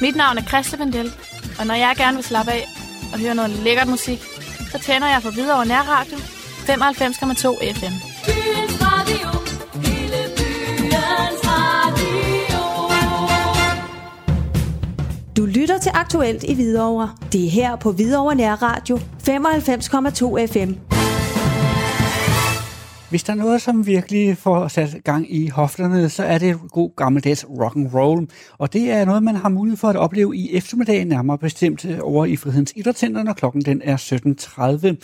Mit navn er Christa Vendel, og når jeg gerne vil slappe af og høre noget lækkert musik, så tænder jeg for videre over nærradio 95,2 FM. Byens radio, hele byens radio. Du lytter til Aktuelt i Hvidovre. Det er her på Hvidovre Nærradio 95,2 FM. Hvis der er noget, som virkelig får sat gang i hofterne, så er det god gammeldags rock and roll. Og det er noget, man har mulighed for at opleve i eftermiddagen, nærmere bestemt øh, over i Frihedens Idrætscenter, når klokken den er 17.30.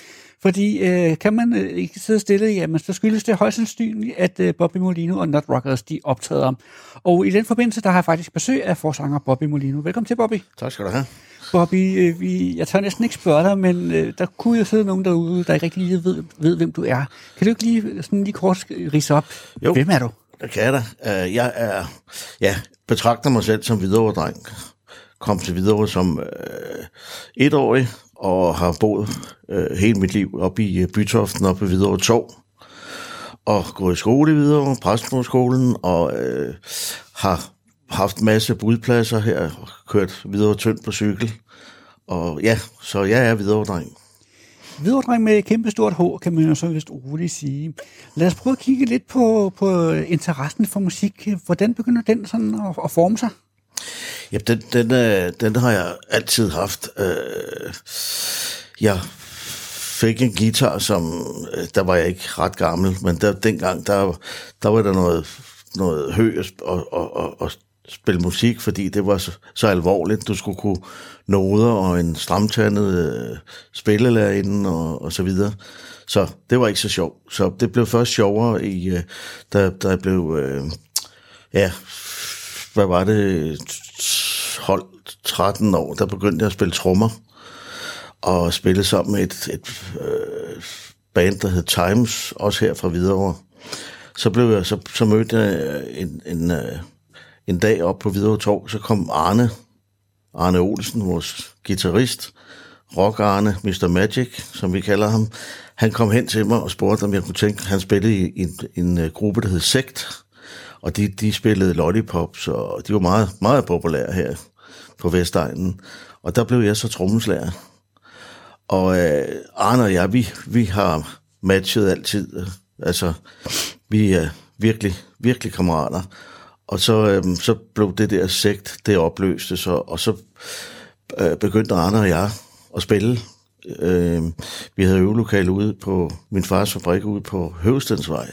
Fordi øh, kan man øh, ikke sidde stille, jamen så skyldes det højst sandsynligt, at øh, Bobby Molino og Not Rockers, de optræder. Og i den forbindelse, der har jeg faktisk besøg af forsanger Bobby Molino. Velkommen til, Bobby. Tak skal du have. Bobby, øh, vi, jeg tør næsten ikke spørge dig, men øh, der kunne jo sidde nogen derude, der ikke rigtig lige ved, ved, hvem du er. Kan du ikke lige, sådan lige kort rise op? Jo. Hvem er du? Det kan jeg da. Øh, Jeg er, ja, betragter mig selv som Hvidovre-dreng. Kom til Hvidovre som øh, etårig og har boet øh, hele mit liv oppe i øh, Bytoften, oppe i Hvidovre Torv. Og gået i skole i Hvidovre, Præstmoskolen, og øh, har haft masse budpladser her, og kørt Hvidovre tyndt på cykel. Og ja, så jeg er Hvidovre-dreng. Hvidovre med et kæmpe stort H, kan man jo så vist roligt sige. Lad os prøve at kigge lidt på, på interessen for musik. Hvordan begynder den sådan at, at forme sig? Ja, den, den, øh, den har jeg altid haft. Øh, jeg fik en guitar, som, øh, der var jeg ikke ret gammel, men der, dengang, der, der var der noget, noget hø og, og, og, og spille musik, fordi det var så, så alvorligt. Du skulle kunne noder og en stramtandet øh, spillelærerinde og, og så videre. Så det var ikke så sjovt. Så det blev først sjovere, i, øh, da, da jeg blev, øh, ja, hvad var det, 12, 13 år, der begyndte jeg at spille trommer og spille sammen med et, et øh, band, der hed Times, også her fra Hvidovre. Så, blev jeg, så, så mødte jeg en, en, øh, en dag op på Hvidovre Torv, så kom Arne, Arne Olsen, vores guitarist, Rock Arne, Mr. Magic, som vi kalder ham. Han kom hen til mig og spurgte, om jeg kunne tænke, han spillede i en, en øh, gruppe, der hed Sekt, og de, de spillede lollipops, og de var meget, meget populære her på Vestegnen. Og der blev jeg så trommeslager. Og øh, Arne og jeg, vi, vi har matchet altid. Altså, vi er virkelig, virkelig kammerater. Og så, øhm, så blev det der sekt, det opløste så, og så øh, begyndte Arne og jeg at spille. Øh, vi havde øvelokale ude på min fars fabrik ude på Høvestensvej.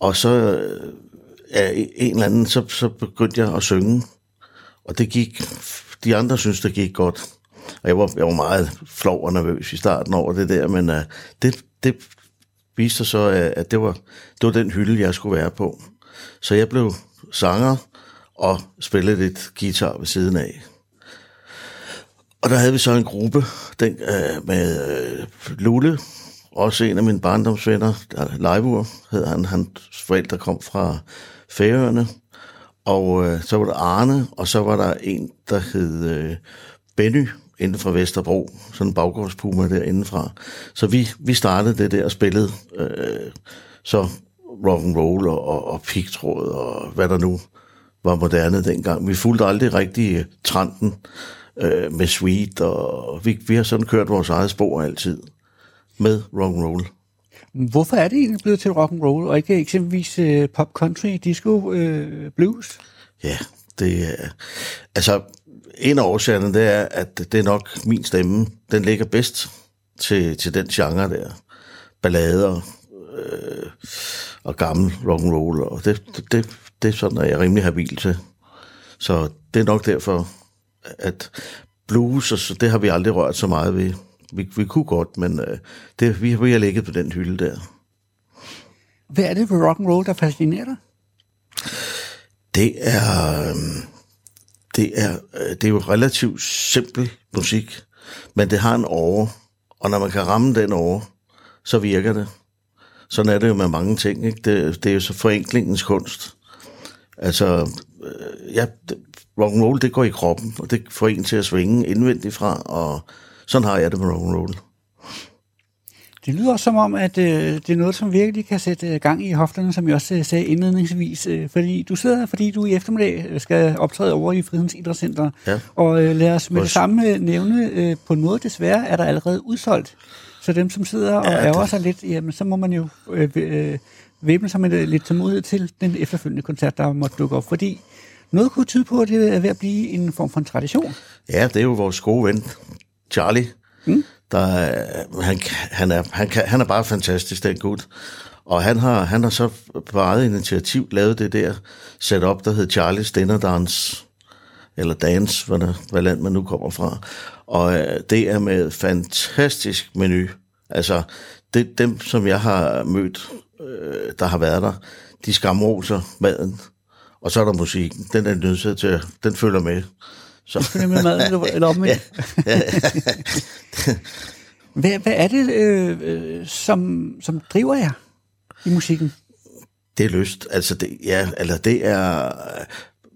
Og så øh, af en eller anden, så, så begyndte jeg at synge. Og det gik, de andre synes det gik godt. Og jeg var, jeg var meget flov og nervøs i starten over det der, men uh, det, det viste sig så, at det var, det var den hylde, jeg skulle være på. Så jeg blev sanger og spillede lidt guitar ved siden af. Og der havde vi så en gruppe den, øh, med øh, Lulle, også en af mine barndomsvenner, Leivur hed han, hans forældre kom fra Færøerne. Og øh, så var der Arne, og så var der en, der hed øh, Benny, inden fra Vesterbro, sådan en baggårdspuma derindefra. Så vi, vi startede det der og spillede øh, så rock and roll og, og, og pigtråd og hvad der nu var moderne dengang. Vi fulgte aldrig rigtig øh, trenden øh, med sweet, og vi, vi har sådan kørt vores eget spor altid med rock and roll. Hvorfor er det egentlig blevet til rock and roll, og ikke eksempelvis øh, pop country, disco, øh, blues? Ja, det er... Altså, en af årsagerne, det er, at det er nok min stemme, den ligger bedst til, til den genre der. Ballader øh, og gammel rock and roll, og det, det, det, det er sådan, at jeg er rimelig habil til. Så det er nok derfor, at blues, og så, det har vi aldrig rørt så meget ved. Vi, vi kunne godt, men øh, det, vi, vi har ligget på den hylde der. Hvad er det ved rock and roll, der fascinerer dig? Det er, øhm, det er, øh, det er jo relativt simpel musik, men det har en åre, og når man kan ramme den åre, så virker det. Sådan er det jo med mange ting, ikke? Det, det er jo så forenklingens kunst. Altså, øh, ja, det, rock and roll, det går i kroppen, og det får en til at svinge indvendigt fra, og sådan har jeg det med rock and roll. Det lyder også som om, at øh, det er noget, som virkelig kan sætte øh, gang i hofterne, som jeg også øh, sagde indledningsvis. Øh, fordi du sidder her, fordi du i eftermiddag skal optræde over i Frihedens Idrætscenter. Ja. Og øh, lad os med Vores- det samme øh, nævne, øh, på en måde desværre er der allerede udsolgt. Så dem, som sidder og Ja, ærger sig lidt, jamen, så må man jo øh, øh, væbne sig med lidt tålmodighed til den efterfølgende koncert, der måtte dukke op. Fordi noget kunne tyde på, at det er ved at blive en form for en tradition. Ja, det er jo vores gode ven, Charlie. Mm. Der, er- han, han, er, han, kan, han er bare fantastisk, den gut. Og han har, han har så på eget initiativ lavet det der setup, der hedder Charlie's Dinner Dance, eller Dance, hvad, der, hvad land man nu kommer fra. Og øh, det er med fantastisk menu. Altså, det, dem, som jeg har mødt, øh, der har været der, de skamroser maden, og så er der musikken. Den er nødt til, at- den følger med. Så. Følger med maden, eller, eller omvendt. hvad, hvad er det, øh, øh, som, som driver jer i musikken? Det er lyst. Altså, det, ja, eller det er...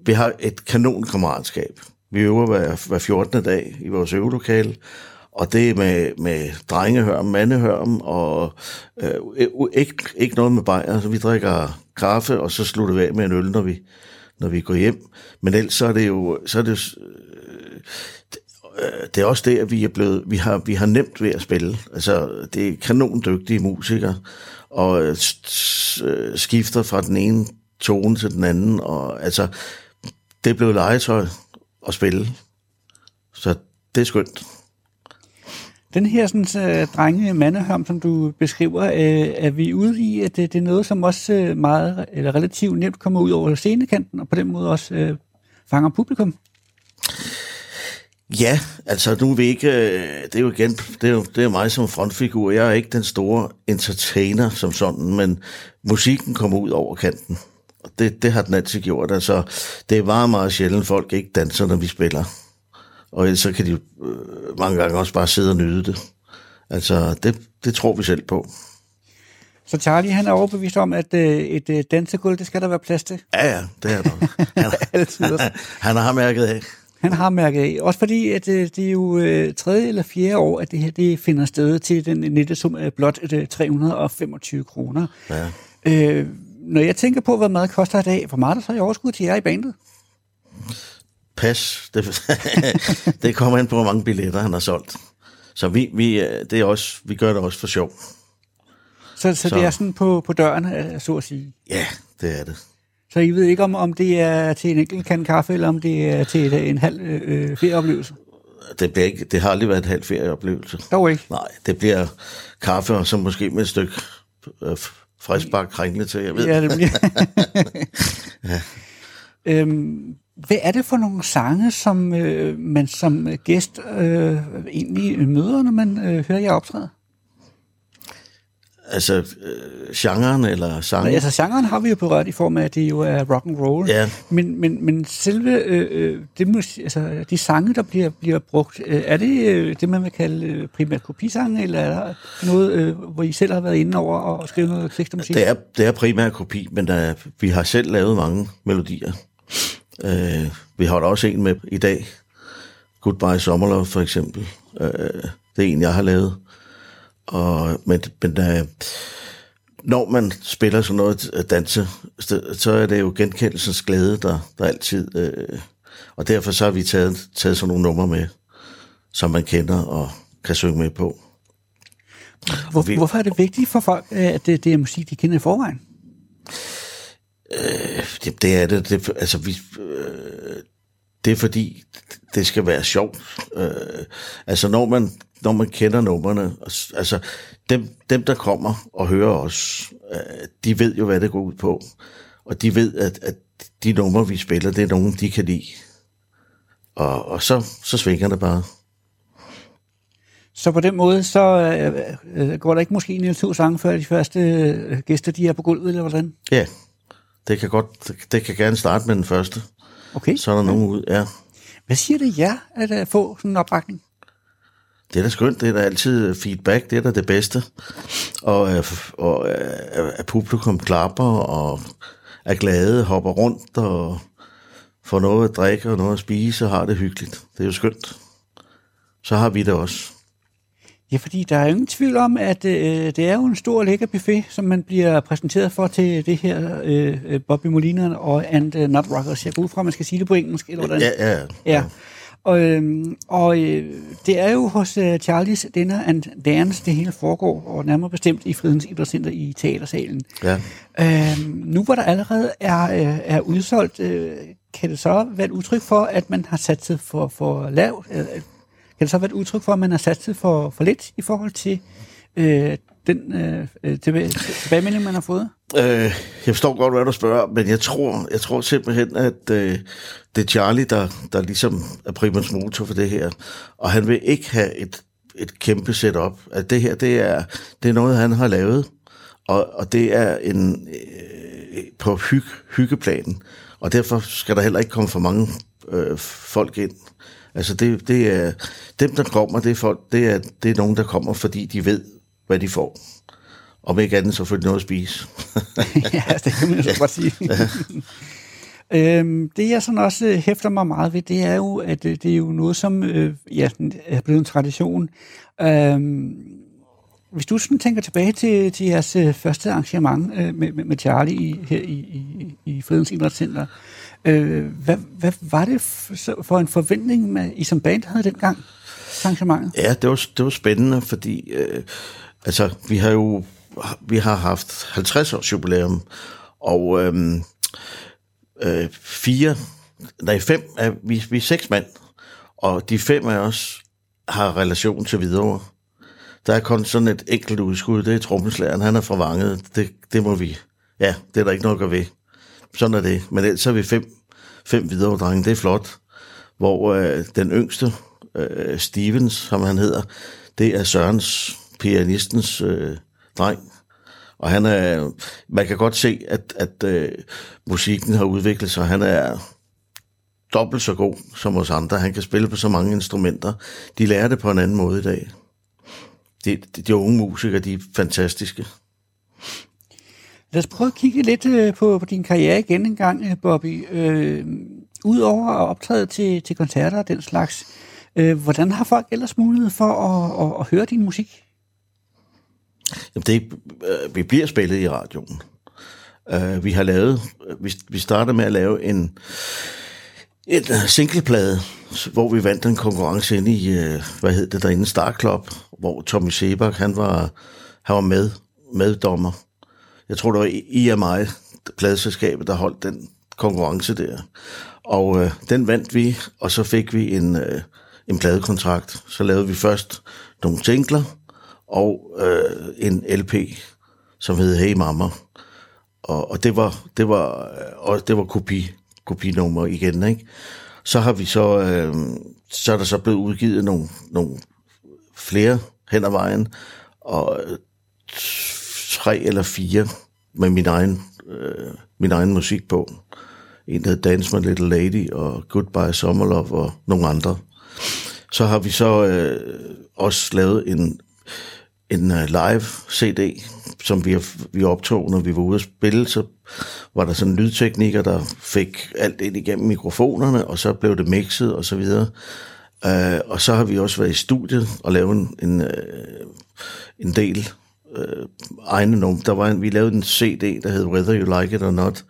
Vi har et kanonkammeratskab. Vi øver hver, hver 14. dag i vores øvelokale, og det er med, med drengehørm, mandehørm, og øh, ikke, ikke noget med bajer. Så vi drikker kaffe, og så slutter vi af med en øl, når vi, når vi går hjem. Men ellers så er det jo... Så er det, øh, det er også det, at vi er blevet, vi har, vi har nemt ved at spille. Altså, det er kanon dygtige musikere, og øh, øh, skifter fra den ene tone til den anden, og altså, det er blevet legetøj at spille. Så det er skønt. Den her sådan, uh, drenge mandehørm, som du beskriver, uh, er vi ude i, at det, det er noget, som også uh, meget, eller relativt nemt kommer ud over scenekanten, og på den måde også uh, fanger publikum? Ja, altså nu er vi ikke, øh, det er jo igen, det er jo, det er mig som frontfigur, jeg er ikke den store entertainer som sådan, men musikken kommer ud over kanten, det, det har den altid gjort, altså det er meget, meget sjældent, folk ikke danser, når vi spiller, og ellers så kan de øh, mange gange også bare sidde og nyde det, altså det, det tror vi selv på. Så Charlie, han er overbevist om, at uh, et uh, dansegulv, det skal der være plads til. Ja, ja, det er der. Han, Altid også. han har mærket af. Han har mærket af. Også fordi, at øh, det er jo øh, tredje eller fjerde år, at det her det finder sted til den nette sum af blot øh, 325 kroner. Ja. Øh, når jeg tænker på, hvad mad koster i dag, hvor meget er der så i overskud til jer i bandet? Pas. Det, det kommer an på, hvor mange billetter han har solgt. Så vi, vi, øh, det er også, vi gør det også for sjov. Så, så, Så- det er sådan på, på døren, øh, så at sige. Ja, det er det. Så I ved ikke, om, om det er til en enkelt kan kaffe, eller om det er til et, en halv øh, ferieoplevelse? Det, bliver ikke, det har aldrig været en halv ferieoplevelse. Dog ikke. Nej, det bliver kaffe, og så måske med et stykke øh, friskbagt kringle til, jeg ved. Ja, det bliver. øhm, hvad er det for nogle sange, som øh, man som gæst øh, egentlig møder, når man øh, hører jer optræde? Altså, øh, genren eller sangen. Altså, genren har vi jo berørt i form af, at det jo er rock and roll. Ja. Men, men, men selve øh, øh, det, mus- altså, de sange, der bliver, bliver brugt, øh, er det øh, det, man vil kalde øh, primært kopisange, eller er der noget, øh, hvor I selv har været inde over og skrevet noget tekst og musik? Det er, det er primært kopi, men der, vi har selv lavet mange melodier. Øh, vi har da også en med i dag. Goodbye Sommerlove for eksempel. Øh, det er en, jeg har lavet. Og, men men øh, når man spiller sådan noget at danse, så- er det jo genkendelsens glæde, der, der altid... Øh, og derfor så har vi taget, taget sådan nogle numre med, som man kender og kan synge med på. Hvor, vi- hvorfor er det vigtigt for folk, øh, at det, det er musik, de kender i forvejen? Det, det er det. det altså, vi, øh, det er fordi, det skal være sjovt. Øh, altså, når man, når man kender numrene, altså, dem, dem, der kommer og hører os, øh, de ved jo, hvad det går ud på. Og de ved, at, at de numre, vi spiller, det er nogen, de kan lide. Og, og så, så svinger det bare. Så på den måde, så øh, øh, går der ikke måske en eller to sange, før de første øh, gæster, de er på gulvet, eller hvordan? Ja, det kan godt, det, det kan gerne starte med den første. Okay. Så er der nogen ud, ja. Hvad siger det jer, at uh, få sådan en opbakning? Det er da skønt, det er da altid feedback, det er da det bedste. Og, øh, og øh, at publikum klapper og er glade, hopper rundt og får noget at drikke og noget at spise og har det hyggeligt. Det er jo skønt. Så har vi det også. Ja, fordi der er ingen tvivl om, at øh, det er jo en stor lækker buffet, som man bliver præsenteret for til det her øh, øh, Bobby Molina og And uh, Not Rockers. Jeg går ud fra, at man skal sige det på engelsk, eller hvordan? Ja, ja. Ja. Og, øhm, og øh, det er jo hos øh, Charlies Dinner and Dance, det hele foregår, og nærmere bestemt i Fridens Idrætscenter i Teatersalen. ja. Øhm, nu hvor der allerede er, øh, er udsolgt, øh, kan det så være et udtryk for, at man har sat sig for, for lavt? Øh, kan det så være et udtryk for, at man har satset for, for lidt i forhold til øh, den øh, øh, tilbage, tilbagemelding, man har fået? Øh, jeg forstår godt, hvad du spørger, men jeg tror, jeg tror simpelthen, at øh, det er Charlie, der, der ligesom er primus motor for det her. Og han vil ikke have et, et kæmpe setup. At det her, det er, det er noget, han har lavet, og, og det er en øh, på hyg, hyggeplanen. Og derfor skal der heller ikke komme for mange øh, folk ind. Altså det, det er, dem, der kommer, det er, folk, det, er, det er nogen, der kommer, fordi de ved, hvad de får. Om ikke andet, så får de noget at spise. ja, det kan man jo godt sige. øhm, det, jeg sådan også øh, hæfter mig meget ved, det er jo, at øh, det er jo noget, som øh, ja, er blevet en tradition. Øhm, hvis du sådan tænker tilbage til, til jeres øh, første arrangement øh, med, med, med Charlie i, her i, i, i Fredens Idrætscenter, øh, hvad, hvad var det for en forventning, med, I som band havde dengang til arrangementet? Ja, det var, det var spændende, fordi øh, altså, vi har jo vi har haft 50 års jubilæum, og øh, øh, fire, nej fem, er, vi, vi er seks mand, og de fem af os har relation til videre. Der er kun sådan et enkelt udskud, det er trommeslæren, han er fra Vanget, det, det må vi, ja, det er der ikke noget at gøre ved. Sådan er det, men ellers er vi fem, fem videre drenge, det er flot. Hvor øh, den yngste, øh, Stevens, som han hedder, det er Sørens, pianistens øh, dreng. Og han er, man kan godt se, at, at øh, musikken har udviklet sig. Han er dobbelt så god som os andre. Han kan spille på så mange instrumenter. De lærer det på en anden måde i dag. De, de, de unge musikere, de er fantastiske. Lad os prøve at kigge lidt øh, på, på din karriere igen en gang, øh, Bobby. Øh, Udover at optræde til, til koncerter og den slags, øh, hvordan har folk ellers mulighed for at, at, at høre din musik? Jamen det, øh, vi bliver spillet i radioen. Uh, vi har lavet, vi, vi startede med at lave en, en singleplade, hvor vi vandt en konkurrence ind i, uh, hvad hed det derinde, Star Club, hvor Tommy Sebak, han var, han var med, meddommer. Jeg tror, det var IMI, pladselskabet, der holdt den konkurrence der. Og øh, den vandt vi, og så fik vi en, øh, en pladekontrakt. Så lavede vi først nogle singler, og øh, en LP, som hed Hey Mama. Og, og det var, det var, øh, og det var kopi, kopinummer igen, ikke? Så har vi så, øh, så er der så blevet udgivet nogle, nogle flere hen ad vejen, og øh, tre eller fire med min egen, øh, min egen musik på. En, der hed Dance My Little Lady, og Goodbye Summerlove, og nogle andre. Så har vi så øh, også lavet en, en uh, live CD, som vi, vi optog, når vi var ude at spille, så var der sådan lydteknikker, lydtekniker, der fik alt ind igennem mikrofonerne, og så blev det mixet og så videre. Øh, og så har vi også været i studiet og lavet en, en, øh, en del øh, egne numre. Der var en, vi lavede en CD, der hed Whether You Like It or Not,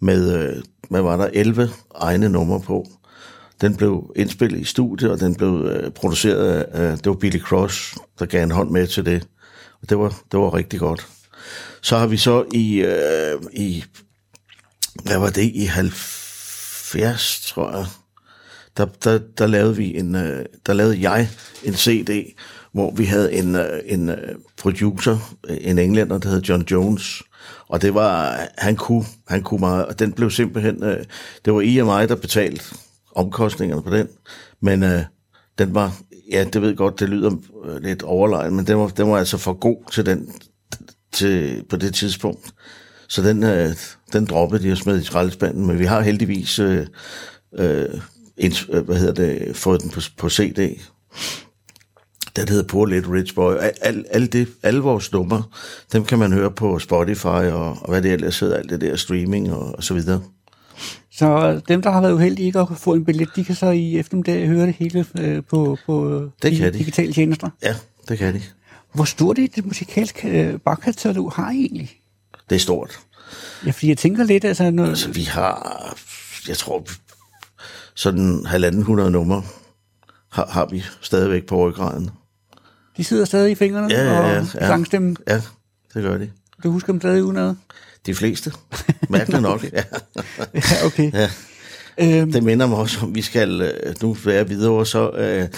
med, øh, hvad var der, 11 egne numre på. Den blev indspillet i studiet, og den blev øh, produceret af, øh, det var Billy Cross, der gav en hånd med til det. Og det var, det var rigtig godt. Så har vi så i, øh, i hvad var det, i 70, tror jeg, der, der, der, lavede vi en, øh, der lavede jeg en CD, hvor vi havde en, øh, en øh, producer, en englænder, der hed John Jones, og det var, han kunne, han kunne meget, og den blev simpelthen, det var I og mig, der betalte omkostningerne på den, men den var, ja, det ved godt, det lyder lidt overlegen, men den var, den var altså for god til den, til, på det tidspunkt. Så den, øh, den droppede de og smed i skraldespanden, men vi har heldigvis øh, øh, hvad hedder det, fået den på, på CD. Den hedder Poor Little Rich Boy. Al, al, al det, alle vores numre, dem kan man høre på Spotify og, og hvad det ellers hedder, alt det der streaming og, og så videre. Så dem, der har været uheldige ikke at få en billet, de kan så i eftermiddag høre det hele øh, på, på Det de kan de. digitale tjenester. Ja, det kan de. Hvor stort et musikalsk øh, bagkatalog har I egentlig? Det er stort. Ja, fordi jeg tænker lidt, altså... Noget, Altså, vi har, jeg tror, sådan halvanden hundrede numre har, har vi stadigvæk på ryggraden. de sidder stadig i fingrene Ja, ja, ja, og ja. sangstemmen. Ja, det gør de. Du husker dem stadig udenad? De fleste. Mærkeligt nok. Ja. Ja, okay. Ja. Øhm, Det minder mig også om, vi skal øh, nu være videre, så øh,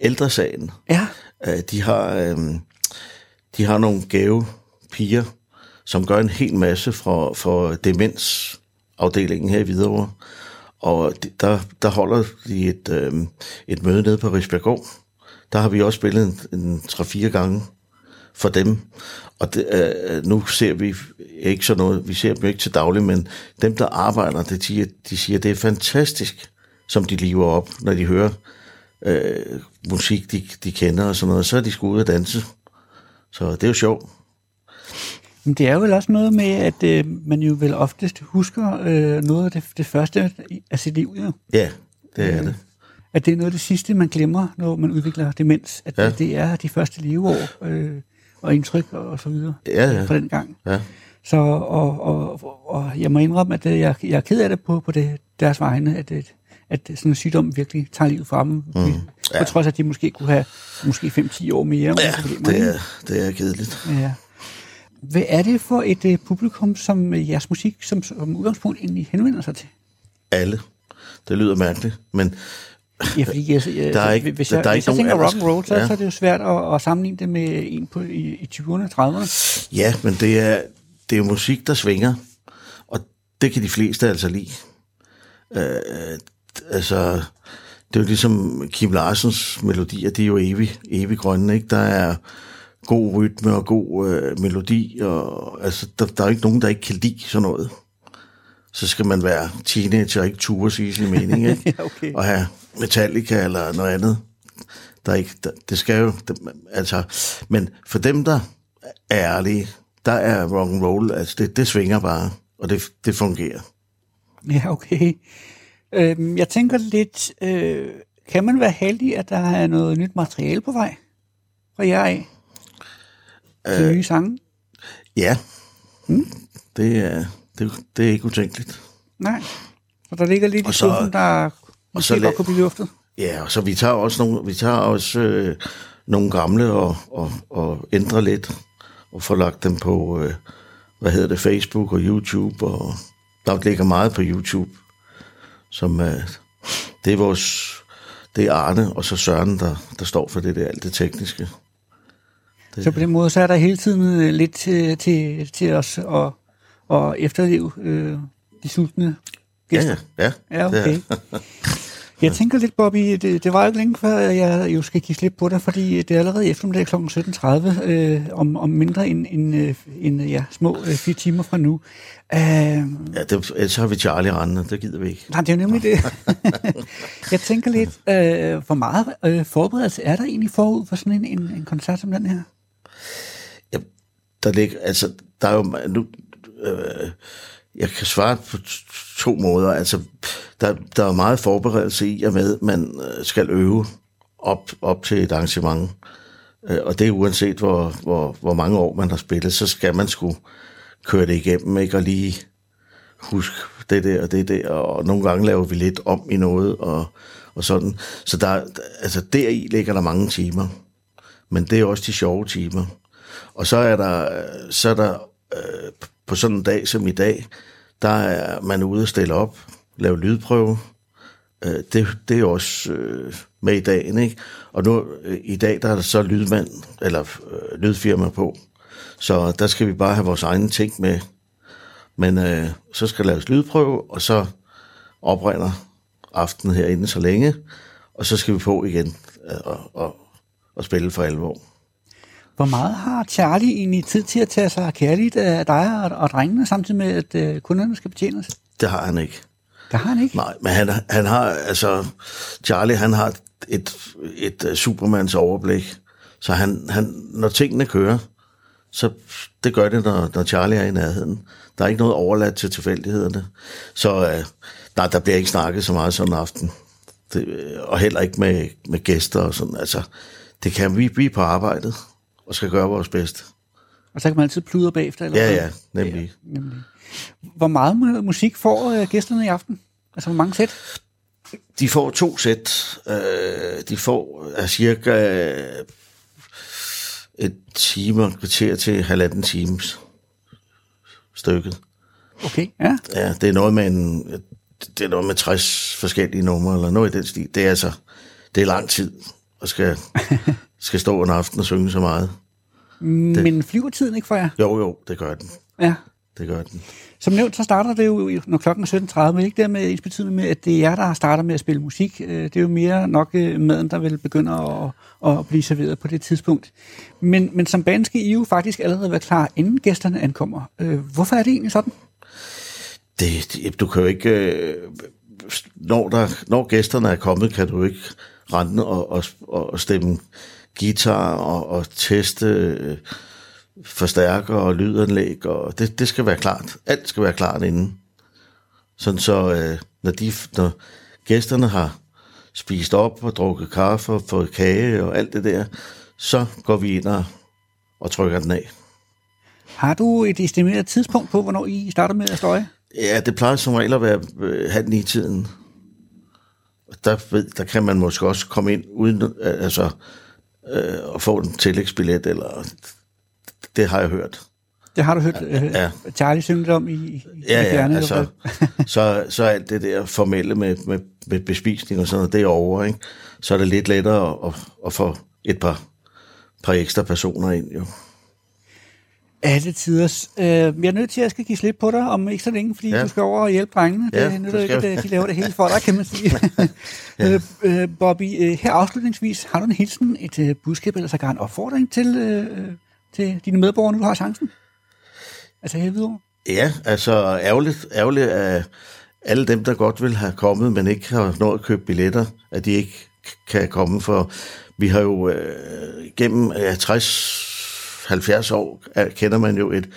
ældresagen. ja, Øh, de har øh, de har nogle gave piger, som gør en hel masse for, for demensafdelingen her i Hvidovre. Og der, der holder de et, øh, et møde nede på Risbjergård. Der har vi også spillet en, en 3-4 gange for dem. Og det, øh, øh, nu ser vi ikke sådan noget, vi ser dem ikke til daglig, men dem, der arbejder, det, de, siger, de siger, det er fantastisk, som de lever op, når de hører øh, musik, de, de kender og sådan noget, så er de sgu ud og danse. Så det er jo sjovt men det er jo vel også noget med, at øh, man jo vel oftest husker øh, noget af det, det første af sit liv, jo. Ja, det er det. At det er noget af det sidste, man glemmer, når man udvikler demens. At Ja. det er de første leveår øh, og indtryk og, og så videre Ja, ja. fra den gang. Ja. Så, og, og, og jeg må indrømme, at øh, jeg, jeg er ked af det på, på det, deres vegne, at, at, at sådan en sygdom virkelig tager livet fra dem. Mm, ja. På trods af, at de måske kunne have måske 5-10 år mere. Ja, det er, det er kedeligt. Ja. Hvad er det for et uh, publikum, som uh, jeres musik som, som udgangspunkt egentlig henvender sig til? Alle. Det lyder mærkeligt, men Ja, fordi jeg, jeg, Der er ikke- hvis jeg, der er hvis ikke jeg tænker rock and roll, så, Ja. så er det jo svært at, at sammenligne det med en på, i, i 20'erne, 30'erne. ja, men det er, det er jo musik, der svinger, og det kan de fleste altså lide. Øh, altså, det er jo ligesom Kim Larsens melodier, de er jo evig, evig grønne, ikke? Der er god rytme og god øh, melodi, og altså, der, der er ikke nogen, der ikke kan lide sådan noget. Så skal man være teenager og ikke ture sige sin mening, ikke? Ja, okay. Og have Metallica eller noget andet. Der er ikke, der, det skal jo, det, altså, men for dem, der er ærlige, der er rock and roll, altså det, det svinger bare, og det, det fungerer. Ja, okay. Øhm, jeg tænker lidt, øh, kan man være heldig, at der er noget nyt materiale på vej fra jer af? Til nye sange? Ja, det, er, det, det er ikke utænkeligt. Nej. Så der ligger lidt i Og skuffen, der måske så godt kunne blive luftet. Ja, og så vi tager også nogle, vi tager også øh, nogle gamle og, og, og ændrer lidt, og får lagt dem på, øh, hvad hedder det, Facebook og YouTube, og der ligger meget på YouTube, som øh, det er vores, det er Arne og så Søren, der, der står for det der, alt det tekniske. Så på den måde, så er der hele tiden øh, lidt til, til, til os at, at efterleve øh, de sultne gæster. ja, ja. Ja, okay. Jeg tænker lidt, Bobby, det, det var jo ikke længe før, jeg jo skal give slip på dig, fordi det er allerede eftermiddag kl. 17.30, øh, om, om mindre end, end, øh, end ja, små øh, fire timer fra nu. Øh, Ja, det, ellers har vi Charlie rendende, det gider vi ikke. nej, det er jo nemlig det. jeg tænker lidt, øh, hvor meget øh, forberedelse er der egentlig forud for sådan en, en, en koncert som den her? Der ligger, altså, der er jo, nu, øh, jeg kan svare på to måder. Altså, der, der er meget forberedelse i, og med, man øh, skal øve op, op til et arrangement. Øh, og det er uanset, hvor, hvor, hvor mange år man har spillet, så skal man sgu køre det igennem, ikke? Og lige huske det der og det der, og nogle gange laver vi lidt om i noget, og, og sådan. Så der, altså deri ligger der mange timer. Men det er også de sjove timer. Og så er der, så er der øh, på sådan en dag som i dag, der er man ude og stille op, lave lydprøve. Øh, det, det er også øh, med i dagen, ikke? Og nu øh, i dag, der er der så lydmand, eller øh, lydfirma på. Så der skal vi bare have vores egne ting med. Men øh, så skal der laves lydprøve, og så oprinder aftenen herinde så længe, og så skal vi på igen øh, og, og, og spille for alvor. Hvor meget har Charlie egentlig tid til at tage sig kærligt af dig og, og drengene, samtidig med, at øh, kunderne skal betjenes? Det har han ikke. Det har han ikke. Nej, men han, han har, altså, Charlie, han har et, et uh, Supermans overblik. Så han, han, når tingene kører, så det gør det, når, når Charlie er i nærheden. Der er ikke noget overladt til tilfældighederne. Så uh, nej, der bliver ikke snakket så meget sådan en aften. Det, øh, og heller ikke med, med gæster og sådan. Altså, det kan vi. Vi på arbejdet og skal gøre vores bedste. Og så kan man altid pludre bagefter? Eller Ja, hvad? ja, nemlig. Nemlig. Hvor meget mu- musik får øh, gæsterne i aften? Altså, hvor mange sæt? De får to sæt. Øh, de får af cirka øh, et time og et kvarter til halvanden times stykket. Okay, ja. Ja, det er noget med en, det er noget med 60 forskellige numre, eller noget i den stil. Det er altså, det er lang tid, og skal, skal stå en aften og synge så meget. Men flyver tiden ikke for jer? Jo, jo, det gør den. Ja. Det gør den. Som nævnt, så starter det jo, når klokken er 17.30, men ikke dermed ens betydende med, at det er jer, der starter med at spille musik. Øh, Det er jo mere nok øh, maden, der vil begynde at, at blive serveret på det tidspunkt. Men, men som band skal I jo faktisk allerede være klar, inden gæsterne ankommer. Øh, Hvorfor er det egentlig sådan? Det, det, du kan jo ikke... Når, der, når gæsterne er kommet, kan du ikke rende og, og, og stemme guitar og, og teste øh, forstærker og lydanlæg. Og det, det skal være klart. Alt skal være klart inden. Sådan så, øh, når, de, når gæsterne har spist op og drukket kaffe og fået kage og alt det der, så går vi ind og, og trykker den af. Har du et estimeret tidspunkt på, hvornår I starter med at støje? Ja, det plejer som regel at være øh, halv ni tiden. Der, ved, der kan man måske også komme ind uden øh, altså, øh, at få en tillægsbillet, eller det har jeg hørt. Det har du hørt øh, Ja. Charlie synge om i, i Ja, ja, fjerne, altså, så, så alt det der formelle med, med, med bespisning og sådan noget, det er over, ikke? Så er det lidt lettere at, at, at få et par, par ekstra personer ind, jo. Alle tider. Øh, jeg er nødt til, at jeg skal give slip på dig om ikke så længe, fordi ja. du skal over og hjælpe drengene. Ja, det nytter ikke, at de laver det hele for dig, kan man sige. Øh, ja. øh, Bobby, øh, her afslutningsvis, har du en hilsen, et øh, budskab eller sågar en opfordring til, øh, til dine medborgere, nu du har chancen? Altså her videre. Ja, altså ærgerligt, ærgerligt at alle dem, der godt vil have kommet, men ikke har nået at købe billetter, at de ikke kan komme, for vi har jo øh, gennem øh, 60 70 år kender man jo et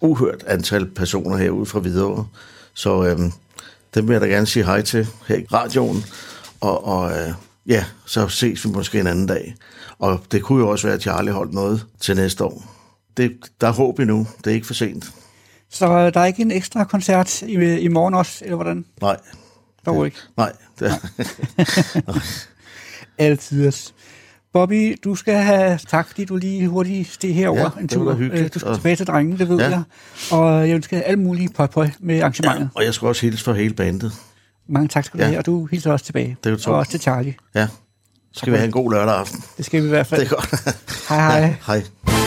uhørt antal personer herude fra Hvidovre. Så øh, dem vil jeg da gerne sige hej til her i radioen. Og, og øh, ja, så ses vi måske en anden dag. Og det kunne jo også være, at Charlie holdt noget til næste år. Det, der er håb endnu. Det er ikke for sent. Så øh, der er ikke en ekstra koncert i, i morgen også, eller hvordan? Nej. Der det, ikke? Nej. Det, nej. Altid. Bobby, du skal have tak, fordi du lige hurtigt steg herover Ja, en tur. Øh, Du skal tilbage til drengene, det ved Ja. jeg. Og jeg ønsker alle mulige pøj pøj med arrangementet. ja, og jeg skal også hilse for hele bandet. Mange tak skal du Ja. have, og du hilser også tilbage. Det er jo to. Og også til Charlie. Ja. Så skal vi have en god lørdag aften. Det skal vi i hvert fald. Det er godt. Hej hej. Ja, hej.